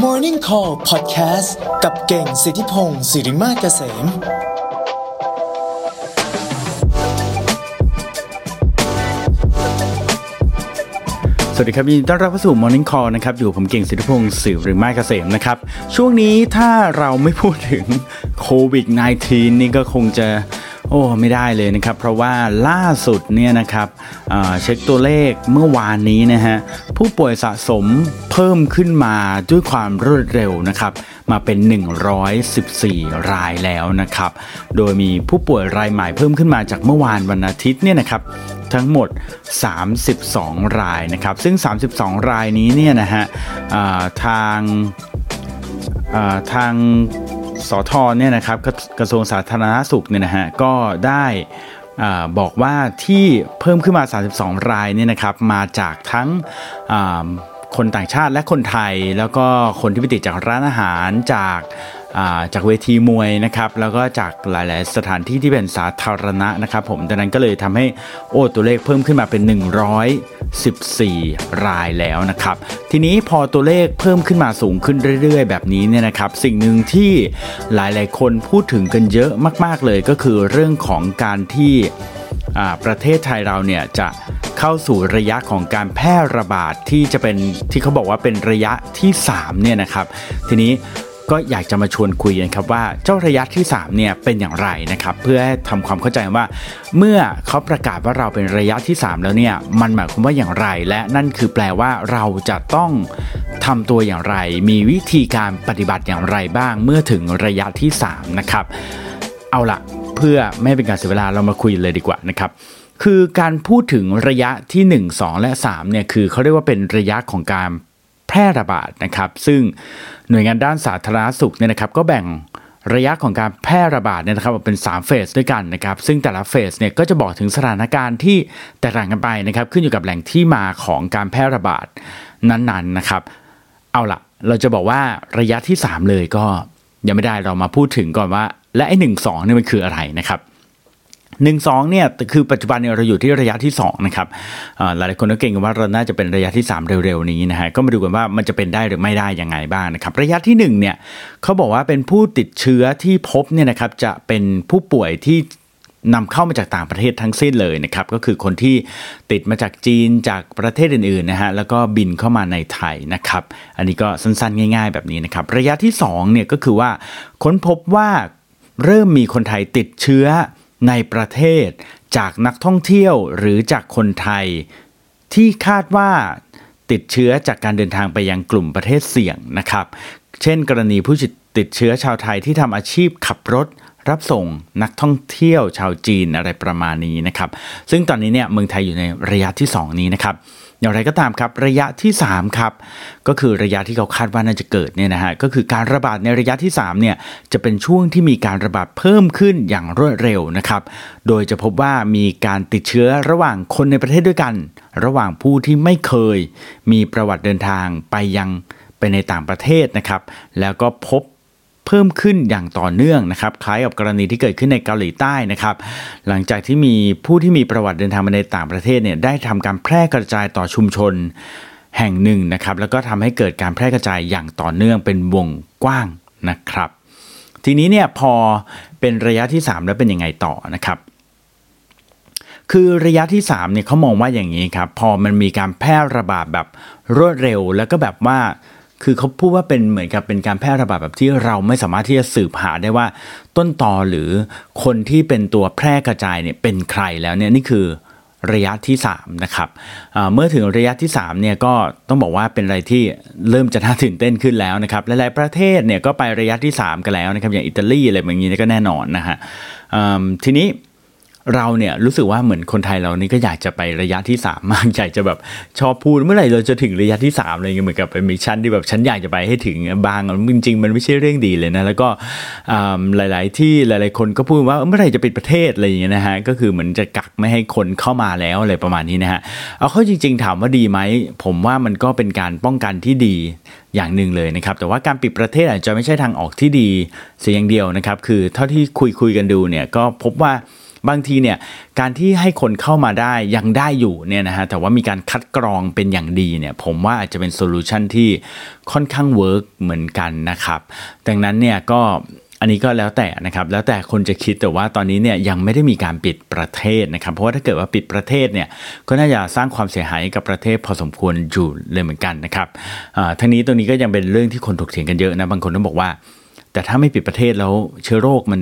Morning Call Podcast กับเก่งสิทธิพงศ์สิริมาเกษม สวัสดีครับยินดีต้อนรับเข้าสู่ Morning Call นะครับ อยู่ผมเก่งสิทธิพงศ์สิริมาเกษมนะครับ ช่วงนี้ถ้าเราไม่พูดถึงโควิด -19 นี่ก็คงจะ โอ้ไม่ได้เลยนะครับ เพราะว่าล่าสุดเนี่ยนะครับเเช็คตัวเลขเมื่อวานนี้นะฮะผู้ป่วยสะสมเพิ่มขึ้นมาด้วยความรวดเร็วนะครับมาเป็น 114 รายแล้วนะครับ โดยมีผู้ป่วยรายใหม่เพิ่มขึ้นมาจากเมื่อวานวันอาทิตย์เนี่ยนะครับทั้งหมด 32 รายนะครับ ซึ่ง 32 รายนี้เนี่ยนะฮะทางทาง สอทอเนี่ยนะครับกระกระทรวงสาธารณสุขเนี่ยนะฮะก็ได้อาบอกว่าที่เพิ่มขึ้นมา 32 รายเนี่ยนะครับมาจากทั้งอ่าคนต่างชาติและคนไทย แล้วก็คนที่ไปติดจากร้านอาหารจาก จากเวทีมวยนะครับแล้วก็จากหลาย ๆ สถานที่ที่เป็นสาธารณะนะครับผมดังนั้นก็เลยทำให้โอ้ตัวเลขเพิ่มขึ้นมาเป็น 114 รายแล้วนะครับ ทีนี้พอตัวเลขเพิ่มขึ้นมาสูงขึ้นเรื่อย ๆ แบบนี้เนี่ยนะครับ สิ่งหนึ่งที่หลาย ๆ คนพูดถึงกันเยอะมาก ๆ เลยก็คือเรื่องของการที่ประเทศไทยเราเนี่ยจะเข้าสู่ระยะของการแพร่ระบาดที่จะเป็นที่เขาบอกว่าเป็นระยะที่3เนี่ยนะครับ ทีนี้ ก็อยากจะมาชวนคุยกันครับว่าเจ้าระยะที่3เนี่ยเป็นอย่างไรนะครับเพื่อให้ทำความเข้าใจว่า เมื่อเขาประกาศว่าเราเป็นระยะที่ 3 แล้วเนี่ยมันหมายความว่าอย่างไร และนั่นคือแปลว่าเราจะต้องทำตัวอย่างไร มีวิธีการปฏิบัติอย่างไรบ้าง เมื่อถึงระยะที่ 3 นะครับ เอาละเพื่อไม่เป็นการเสียเวลาเรามาคุยเลยดีกว่านะครับคือการพูดถึงระยะที่ 1 2 และ3เนี่ยคือเขาเรียกว่าเป็นระยะของการ แพร่ระบาดนะครับ ซึ่งหน่วยงานด้านสาธารณสุขเนี่ยนะครับ ก็แบ่งระยะของการแพร่ระบาดเนี่ยนะครับเป็น 3 เฟสด้วยกันนะครับ ซึ่งแต่ละเฟสเนี่ยก็จะบอกถึงสถานการณ์ที่แตกต่างกันไปนะครับ ขึ้นอยู่กับแหล่งที่มาของการแพร่ระบาดนั้นๆนะครับ เอาละเราจะบอกว่าระยะที่ 3 เลยก็ยังไม่ได้เรามาพูดถึงก่อนว่า และไอ้หนึ่งสองเนี่ยมันคืออะไรนะครับ หนึ่งสองเนี่ยคือปัจจุบันเนี่ยเราอยู่ที่ระยะที่2นะครับอ่าหลายคนก็เก่งกันว่าเราน่าจะเป็นระยะที่ 3 เร็วๆนี้นะฮะก็มาดูกันว่ามันจะเป็นได้หรือไม่ได้ยังไงบ้างนะครับระยะที่1เนี่ยเขาบอกว่าเป็นผู้ติดเชื้อที่พบเนี่ยนะครับจะเป็นผู้ป่วยที่นำเข้ามาจากต่างประเทศทั้งสิ้นเลยนะครับก็คือคนที่ติดมาจากจีนจากประเทศอื่นๆนะฮะแล้วก็บินเข้ามาในไทยนะครับอันนี้ก็สั้นๆ ง่าย ๆ แบบนี้นะครับระยะที่2เนี่ยก็คือว่าค้นพบว่าเริ่มมีคนไทยติดเชื้อ ในประเทศ จากนักท่องเที่ยวหรือจากคนไทย ที่คาดว่าติดเชื้อจากการเดินทางไปยังกลุ่มประเทศเสี่ยงนะครับ เช่น กรณีผู้ติดเชื้อชาวไทยที่ทำอาชีพขับรถ รับส่งนักท่องเที่ยวชาวจีนอะไรประมาณนี้นะครับ ซึ่งตอนนี้เนี่ยเมืองไทยอยู่ในระยะที่ 2 นี้นะครับอย่างไรก็ตามครับระยะที่ 3 ครับ ก็คือระยะที่เขาคาดว่าน่าจะเกิดเนี่ยนะฮะก็คือการระบาดในระยะที่3เนี่ยจะเป็นช่วงที่มีการระบาดเพิ่มขึ้นอย่างรวดเร็วนะครับ โดยจะพบว่ามีการติดเชื้อระหว่างคนในประเทศด้วยกัน ระหว่างผู้ที่ไม่เคย มีประวัติเดินทางไปยังไปในต่างประเทศนะครับ แล้วก็พบ พิ่มขึ้นอย่างต่อเนื่องนะครับคล้ายกับกรณีที่เกิดขึ้นในเกาหลีใต้นะครับ หลังจากที่มีผู้ที่มีประวัติเดินทางมาในต่างประเทศเนี่ยได้ทำการแพร่กระจายต่อชุมชนแห่งหนึ่งนะครับ แล้วก็ทำให้เกิดการแพร่กระจายอย่างต่อเนื่องเป็นวงกว้างนะครับ ทีนี้เนี่ยพอเป็นระยะที่ 3 แล้วเป็นยังไงต่อนะครับคือระยะที่3เนี่ยเขามองว่าอย่างนี้ครับพอมันมีการแพร่ระบาดแบบรวดเร็ว แล้วก็แบบว่า คือเขาพูดว่าเป็นเหมือนกับเป็นการแพร่ระบาดแบบที่เราไม่สามารถที่จะสืบหาได้ว่าต้นตอหรือคนที่เป็นตัวแพร่กระจายเนี่ยเป็นใครแล้วเนี่ยนี่คือระยะที่3นะครับเมื่อถึงระยะที่3เนี่ยก็ต้องบอกว่าเป็นอะไรที่เริ่มจะน่าตื่นเต้นขึ้นแล้วนะครับหลายๆประเทศเนี่ยก็ไประยะที่ 3 กันแล้วนะครับอย่างอิตาลีอะไรแบบนี้ก็แน่นอนนะฮะทีนี้ เราเนี่ยรู้สึกว่าเหมือนคนไทยเรานี่ก็อยากจะไประยะที่ 3 มากอยากจะแบบชอบพูดเมื่อไหร่เราจะถึงระยะที่3อะไรเงี้ยเหมือนกับเป็นมิชชั่นที่แบบฉันอยากจะไปให้ถึงบางอะจริงๆ มันไม่ใช่เรื่องดีเลยนะแล้วก็อ่าหลาย ๆ ที่หลาย ๆ คนก็พูดว่าเมื่อไหร่จะปิดประเทศอะไรอย่างเงี้ยนะฮะก็คือเหมือนจะกักไม่ให้คนเข้ามาแล้วอะไรประมาณนี้นะฮะเอาเข้าจริง ๆ ถามว่าดีไหมผมว่ามันก็เป็นการป้องกันที่ดีอย่างหนึ่งเลยนะครับแต่ว่าการปิดประเทศอาจจะไม่ใช่ทางออกที่ดีเสียอย่างเดียวนะครับคือเท่าที่คุยคุยกันดูเนี่ยก็พบว่า บางทีเนี่ยการที่ให้คนเข้ามาได้ยังได้อยู่เนี่ยนะฮะแต่ว่ามีการคัดกรองเป็นอย่างดีเนี่ยผมว่าอาจจะเป็น solution ที่ค่อนข้าง work เหมือนกันนะครับดังนั้นเนี่ยก็อันนี้ก็แล้วแต่นะครับแล้วแต่คนจะคิดแต่ว่าตอนนี้เนี่ยยังไม่ได้มีการปิดประเทศนะครับเพราะว่าถ้าเกิดว่าปิดประเทศเนี่ยก็น่าจะสร้างความเสียหายกับประเทศพอสมควรอยู่เลยเหมือนกันนะครับทั้งนี้ตรงนี้ก็ยังเป็นเรื่องที่คนถกเถียงกันเยอะนะบางคนต้องบอกว่า แต่ถ้าไม่ปิดประเทศแล้วเชื้อโรคมัน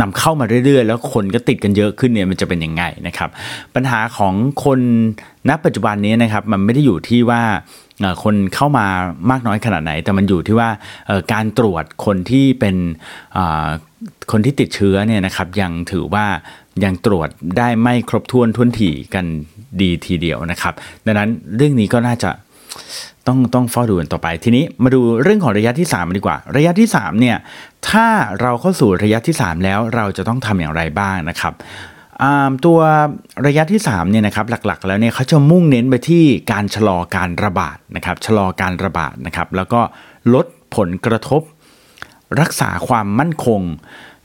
นำเข้ามาเรื่อยๆ แล้วคนก็ติดกันเยอะขึ้นเนี่ยมันจะเป็นยังไงนะครับ ปัญหาของคนณปัจจุบันนี้นะครับมันไม่ได้อยู่ที่ว่าคนเข้ามามากน้อยขนาดไหน แต่มันอยู่ที่ว่าการตรวจคนที่เป็นคนที่ติดเชื้อเนี่ยนะครับยังถือว่ายังตรวจได้ไม่ครบถ้วนทุนถี่กันดีทีเดียวนะครับ ดังนั้นเรื่องนี้ก็น่าจะต้องต้องเฝ้าดูกันต่อไป ทีนี้มาดูเรื่องของระยะที่3ดีกว่า ระยะที่3เนี่ย ถ้าเราเข้าสู่ระยะที่ 3 แล้วเราจะต้องทำอย่างไรบ้างนะครับตัวระยะที่3เนี่ยนะครับหลักๆ แล้วเนี่ยเขาจะมุ่งเน้นไปที่การชะลอการระบาดนะครับชะลอการระบาดนะครับ แล้วก็ลดผลกระทบ รักษาความมั่นคง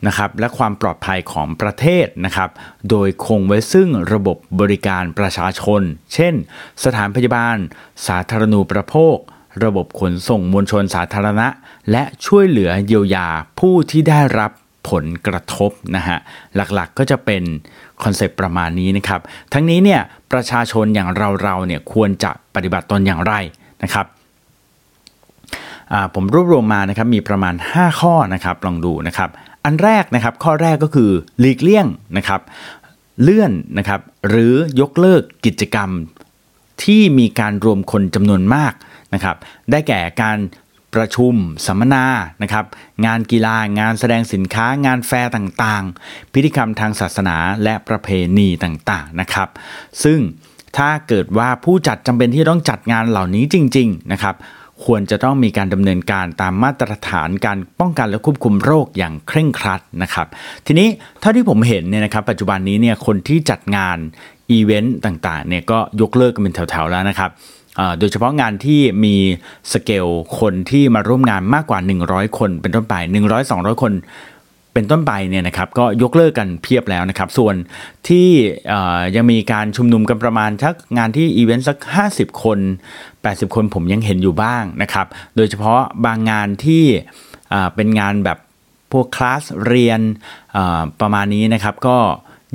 นะครับและความปลอดภัยของประเทศนะครับ โดยคงไว้ซึ่งระบบบริการประชาชน เช่น สถานพยาบาล สาธารณูปโภค ระบบขนส่งมวลชนสาธารณะ และช่วยเหลือเยียวยาผู้ที่ได้รับผลกระทบนะฮะหลักๆก็จะเป็นคอนเซปต์ประมาณนี้นะครับ ทั้งนี้เนี่ยประชาชนอย่างเราๆเนี่ยควรจะปฏิบัติตนอย่างไรนะครับผมรวบรวมมานะครับมีประมาณ 5 ข้อนะครับลองดูนะครับ อันแรกนะครับข้อแรกก็คือหลีกเลี่ยงนะครับ เลื่อนนะครับหรือยกเลิกกิจกรรมที่มีการรวมคนจำนวนมาก นะครับ ได้แก่การประชุมสัมมนานะครับ งานกีฬางานแสดงสินค้างานแฟร์ต่างๆ พิธีกรรมทางศาสนาและประเพณีต่างๆนะครับ ซึ่งถ้าเกิดว่าผู้จัดจำเป็นที่ต้องจัดงานเหล่านี้จริง ๆ นะครับ ควรจะต้องมีการดำเนินการตามมาตรฐานการป้องกันและควบคุมโรคอย่างเคร่งครัดนะครับ ทีนี้เท่าที่ผมเห็นเนี่ยนะครับ ปัจจุบันนี้เนี่ยคนที่จัดงานอีเวนต์ต่างๆเนี่ยก็ยกเลิกกันเป็นแถวๆแล้วนะครับ โดยเฉพาะงานที่มีสเกลคนที่มาร่วมงานมากกว่า 100 คนเป็นต้นไป 100-200 คนเป็นต้นไปเนี่ยนะครับก็ยกเลิกกันเพียบแล้วนะครับ ส่วนที่ยังมีการชุมนุมกันประมาณสักงานที่อีเวนต์สัก 50 คน 80 คนผมยังเห็นอยู่บ้างนะครับ โดยเฉพาะบางงานที่เป็นงานแบบพวกคลาสเรียนประมาณนี้นะครับก็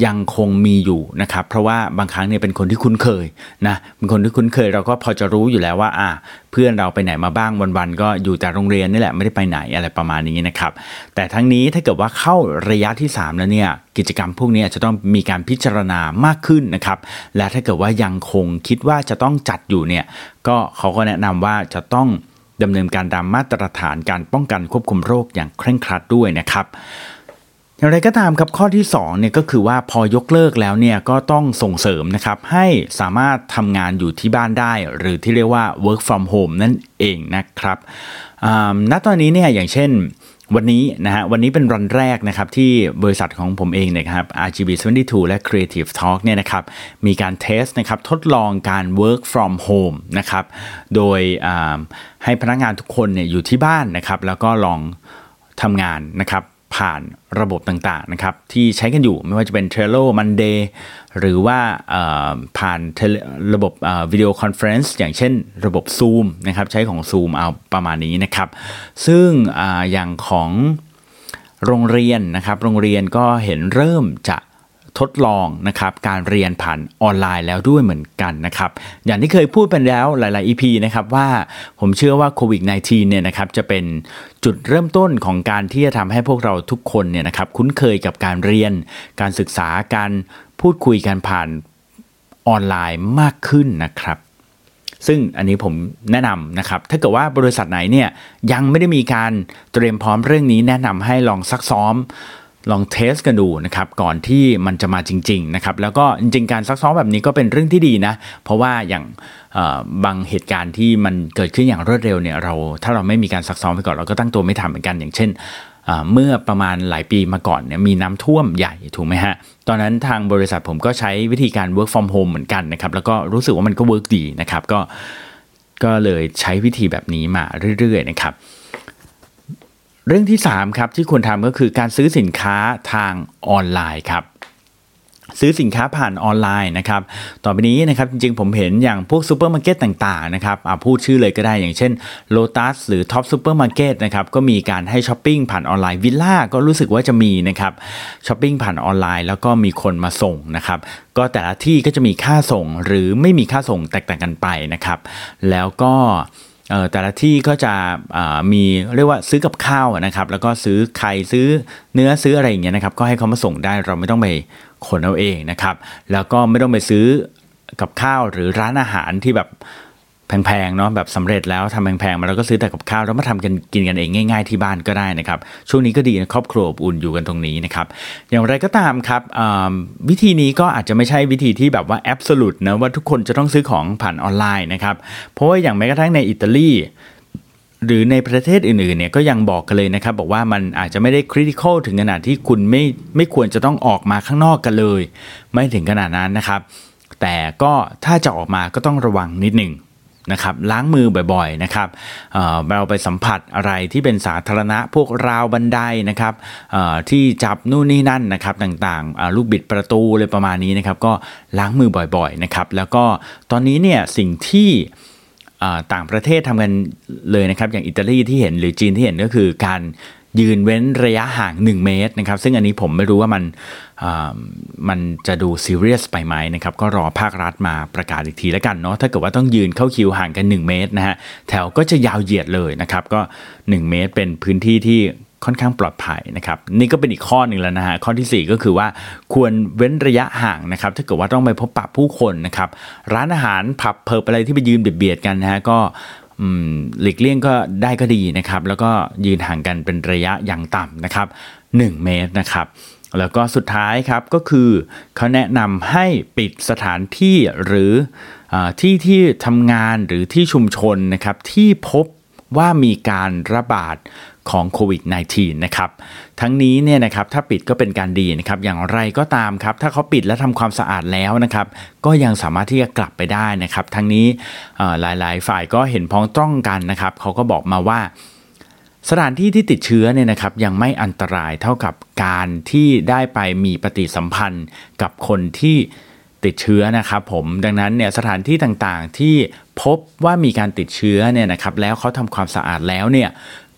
ยังคงมีอยู่นะครับ เพราะว่าบางครั้งเนี่ยเป็นคนที่คุ้นเคยนะเป็นคนที่คุ้นเคยเราก็พอจะรู้อยู่แล้วว่าอ่า เพื่อนเราไปไหนมาบ้างวันๆก็อยู่แต่โรงเรียนนี่แหละไม่ได้ไปไหนอะไรประมาณนี้นะครับ แต่ทั้งนี้ถ้าเกิดว่าเข้าระยะที่ 3 แล้วเนี่ยกิจกรรมพวกนี้จะต้องมีการพิจารณามากขึ้นนะครับ และถ้าเกิดว่ายังคงคิดว่าจะต้องจัดอยู่เนี่ยก็เขาก็แนะนำว่าจะต้องดำเนินการตามมาตรฐานการป้องกันควบคุมโรคอย่างเคร่งครัดด้วยนะครับ อย่างไรก็ตามครับข้อที่2เนี่ยก็คือว่าพอยกเลิกแล้วเนี่ยก็ต้องส่งเสริมนะครับให้สามารถทำงานอยู่ที่บ้านได้ หรือที่เรียกว่า work from home นั่นเองนะครับณตอนนี้เนี่ยอย่างเช่นวันนี้นะฮะวันนี้เป็นวันแรกนะครับที่บริษัทของผมเองเนี่ยครับ RGB 72และ Creative Talk เนี่ยนะครับมีการ test นะครับทดลองการ work from home นะครับโดยให้พนักงานทุกคนเนี่ยอยู่ที่บ้านนะครับแล้วก็ลองทำงานนะครับ ผ่านระบบต่างๆนะครับที่ใช้กันอยู่ไม่ว่าจะเป็น Trello Monday หรือว่าผ่านระบบ video conference อย่างเช่นระบบ Zoom นะครับใช้ของ Zoom เอาประมาณนี้นะครับ ซึ่งออย่างของโรงเรียนนะครับโรงเรียนก็เห็นเริ่มจะ ทดลองนะครับการเรียนผ่านออนไลน์แล้วด้วยเหมือนกันนะครับอย่างที่เคยพูดไปแล้วหลาย ๆ EP นะครับว่าผมเชื่อว่าโควิด -19 เนี่ยนะครับจะเป็นจุดเริ่มต้นของการที่จะทำให้พวกเราทุกคนเนี่ยนะครับคุ้นเคยกับการเรียน การศึกษาการพูดคุยกันผ่านออนไลน์มากขึ้นนะครับซึ่งอันนี้ผมแนะนำนะครับ ถ้าเกิดว่าบริษัทไหนเนี่ยยังไม่ได้มีการเตรียมพร้อมเรื่องนี้แนะนำให้ลองซักซ้อม ลองเทสกันดูนะครับก่อนที่มันจะมาจริงๆนะครับแล้วก็จริงๆการซักซ้อมแบบนี้ก็เป็นเรื่องที่ดีนะ เพราะว่าอย่างบางเหตุการณ์ที่มันเกิดขึ้นอย่างรวดเร็วเนี่ยเราถ้าเราไม่มีการซักซ้อมไปก่อนเราก็ตั้งตัวไม่ทันเหมือนกันอย่างเช่นเมื่อประมาณหลายปีมาก่อนเนี่ยมีน้ำท่วมใหญ่ถูกไหมฮะ ตอนนั้นทางบริษัทผมก็ใช้วิธีการ work from home เหมือนกันนะครับ แล้วก็รู้สึกว่ามันก็ work ดีนะครับ ก็ก็เลยใช้วิธีแบบนี้มาเรื่อยๆนะครับ เรื่องที่ 3 ครับที่ควรทำก็คือการซื้อสินค้าทางออนไลน์ครับซื้อสินค้าผ่านออนไลน์นะครับ ต่อไปนี้นะครับจริงๆผมเห็นอย่างพวกซูเปอร์มาร์เก็ตต่างๆนะครับพูดชื่อเลยก็ได้อย่างเช่น Lotus หรือ Tops Supermarket นะครับก็มีการให้ช้อปปิ้งผ่านออนไลน์วิลล่าก็รู้สึกว่าจะมีนะครับช้อปปิ้งผ่านออนไลน์ แล้วก็มีคนมาส่งนะครับก็แต่ละที่ก็จะมีค่าส่งหรือไม่มีค่าส่งแตกต่างกันไปนะครับ แล้วก็ แต่ละที่ก็จะมีเรียกว่าซื้อกับข้าวนะครับ แล้วก็ซื้อไข่ซื้อเนื้อซื้ออะไรอย่างเงี้ยนะครับ ก็ให้เขามาส่งได้เราไม่ต้องไปขนเอาเองนะครับ แล้วก็ไม่ต้องไปซื้อกับข้าวหรือร้านอาหารที่แบบ แพงๆเนาะแบบสำเร็จแล้วทำแพงๆมาแล้วก็ซื้อแต่กับข้าวแล้วมาทำกันกินกันเองง่าย ๆที่บ้านก็ได้นะครับ ช่วงนี้ก็ดีนะครอบครัวอบอุ่นอยู่กันตรงนี้นะครับ อย่างไรก็ตามครับวิธีนี้ก็อาจจะไม่ใช่วิธีที่แบบว่าแอบสูตนะว่าทุกคนจะต้องซื้อของผ่านออนไลน์นะครับ เพราะว่าอย่างแม้กระทั่งในอิตาลีหรือในประเทศอื่นๆเนี่ยก็ยังบอกกันเลยนะครับ บอกว่ามันอาจจะไม่ได้คริติคอลถึงขนาดที่คุณไม่ไม่ควรจะต้องออกมาข้างนอกกันเลย ไม่ถึงขนาดนั้นนะครับ แต่ก็ถ้าจะออกมาก็ต้องระวังนิดหนึ่ง นะครับล้างมือบ่อยๆนะครับเเราไปสัมผัสอะไรที่เป็นสาธารณะพวกราวบันไดนะครับที่จับนู่นนี่นั่นนะครับต่างๆลูกบิดประตูเลยประมาณนี้นะครับก็ล้างมือบ่อยๆนะครับแล้วก็ตอนนี้เนี่ยสิ่งที่ต่างประเทศทำกันเลยนะครับอย่างอิตาลีที่เห็นหรือจีนที่เห็นก็คือการ ยืนเว้นระยะห่าง 1 เมตรนะครับ ซึ่งอันนี้ผมไม่รู้ว่ามันมันจะดูซีเรียสไปไหมนะครับ ก็รอภาครัฐมาประกาศอีกทีแล้วกันเนาะถ้าเกิดว่าต้องยืนเข้าคิวห่างกัน 1 เมตรนะฮะแถวก็จะยาวเหยียดเลยนะครับ ก็ 1 เมตรเป็นพื้นที่ที่ค่อนข้างปลอดภัยนะครับ นี่ก็เป็นอีกข้อหนึ่งแล้วนะฮะข้อที่ 4 ก็คือว่าควรเว้นระยะห่างนะครับ ถ้าเกิดว่าต้องไปพบปะผู้คนนะครับ ร้านอาหารผับเพิบอะไรที่ไปยืนเบียดกันนะฮะก็ หลีกเลี่ยงก็ได้ก็ดีนะครับ แล้วก็ยืนห่างกันเป็นระยะอย่างต่ำนะครับ 1 เมตรนะครับ แล้วก็สุดท้ายครับก็คือเขาแนะนำให้ปิดสถานที่หรืออที่ที่ทำงานหรือที่ชุมชนนะครับที่พบว่ามีการระบาด ของโควิด -19 นะครับทั้งนี้เนี่ยนะครับถ้าปิดก็เป็นการดีนะครับอย่างไรก็ตามครับถ้าเขาปิดและทำความสะอาดแล้วนะครับก็ยังสามารถที่จะกลับไปได้นะครับทั้งนี้หลายๆ ฝ่ายก็เห็นพ้องต้องกันนะครับเขาก็บอกมาว่าสถานที่ที่ติดเชื้อเนี่ยนะครับยังไม่อันตรายเท่ากับการที่ได้ไปมีปฏิสัมพันธ์กับคนที่ติดเชื้อนะครับผมดังนั้นเนี่ยสถานที่ต่างๆที่พบว่ามีการติดเชื้อเนี่ยนะครับแล้วเขาทำความสะอาดแล้วเนี่ย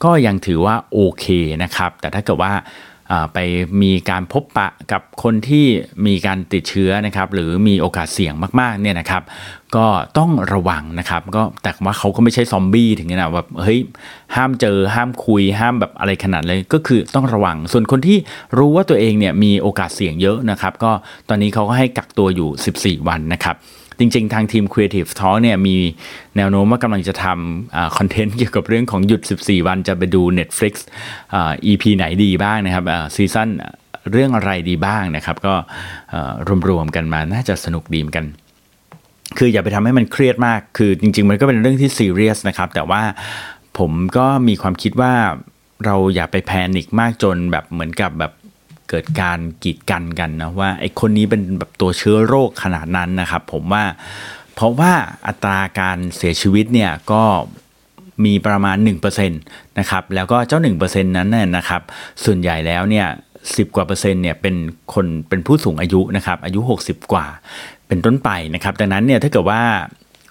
ก็ยังถือว่าโอเคนะครับ แต่ถ้าเกิดว่าไปมีการพบปะกับคนที่มีการติดเชื้อนะครับ หรือมีโอกาสเสี่ยงมากๆเนี่ยนะครับ ก็ต้องระวังนะครับ ก็แต่ว่าเขาก็ไม่ใช่ซอมบี้ถึงขนาดแบบเฮ้ยห้ามเจอห้ามคุยห้ามแบบอะไรขนาดเลยก็คือต้องระวัง ส่วนคนที่รู้ว่าตัวเองเนี่ยมีโอกาสเสี่ยงเยอะนะครับ ก็ตอนนี้เขาก็ให้กักตัวอยู่ 14 วันนะครับ จริง ๆ ทางทีม Creative Talk เนี่ยมีแนวโน้มว่ากำลังจะทำคอนเทนต์เกี่ยวกับเรื่องของหยุด 14 วันจะไปดู Netflix อ EP ไหนดีบ้างนะครับซีซั่นเรื่องอะไรดีบ้างนะครับ ก็รวมๆกันมาน่าจะสนุกดีเหมือนกันคืออย่าไปทำให้มันเครียดมาก คือจริง ๆ มันก็เป็นเรื่องที่ซีเรียสนะครับ แต่ว่าผมก็มีความคิดว่าเราอย่าไปแพนิคมากจนแบบเหมือนกับแบบ เกิดการกีดกันกันนะว่าไอ้คนนี้เป็นแบบตัวเชื้อโรคขนาดนั้นนะครับ ผมว่าเพราะว่าอัตราการเสียชีวิตเนี่ยก็มีประมาณ 1%นะครับแล้วก็เจ้า 1%นั้นน่ยนะครับส่วนใหญ่แล้วเนี่ยสิกว่าเปอร์เซ็นต์เนี่ยเป็นคนเป็นผู้สูงอายุนะครับอายุ 60 กว่าเป็นต้นไปนะครับดังนั้นเนี่ยถ้าเกิดว่า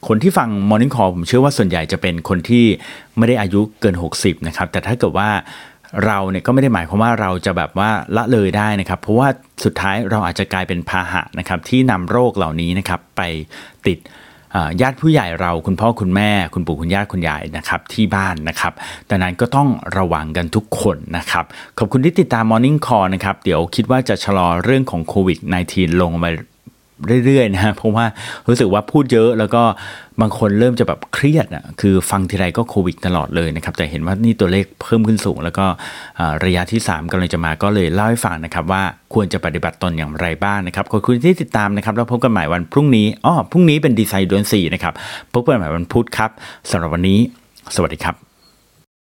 คนที่ฟัง Morning Call ผมเชื่อว่าส่วนใหญ่จะเป็นคนที่ไม่ได้อายุเกิน 60นะครับแต่ถ้าเกิดว่า เราเนี่ยก็ไม่ได้หมายความว่าเราจะแบบว่าละเลยได้นะครับ เพราะว่าสุดท้ายเราอาจจะกลายเป็นพาหะนะครับที่นำโรคเหล่านี้นะครับไปติดญาติผู้ใหญ่เราคุณพ่อคุณแม่ คุณปู่คุณย่าคุณยายนะครับที่บ้านนะครับดังนั้นก็ต้องระวังกันทุกคนนะครับ ขอบคุณที่ติดตาม Morning Call นะครับ เดี๋ยวคิดว่าจะชะลอเรื่องของโควิด -19 ลงมา เรื่อยๆนะฮะเพราะว่ารู้สึกว่าพูดเยอะแล้วก็บางคนเริ่มจะแบบเครียดอะคือฟังทีไรก็โควิดตลอดเลยนะครับแต่เห็นว่านี่ตัวเลขเพิ่มขึ้นสูง แล้วก็ระยะที่ 3กำลังจะมาก็เลยเล่าให้ฟังนะครับว่าควรจะปฏิบัติตนอย่างไรบ้างนะครับขอบคุณที่ติดตามนะครับแล้วพบกันใหม่วันพรุ่งนี้อ๋อพรุ่งนี้เป็นดีไซน์เดือน4นะครับพบกันใหม่วันพุธครับสำหรับวันนี้ สวัสดีครับ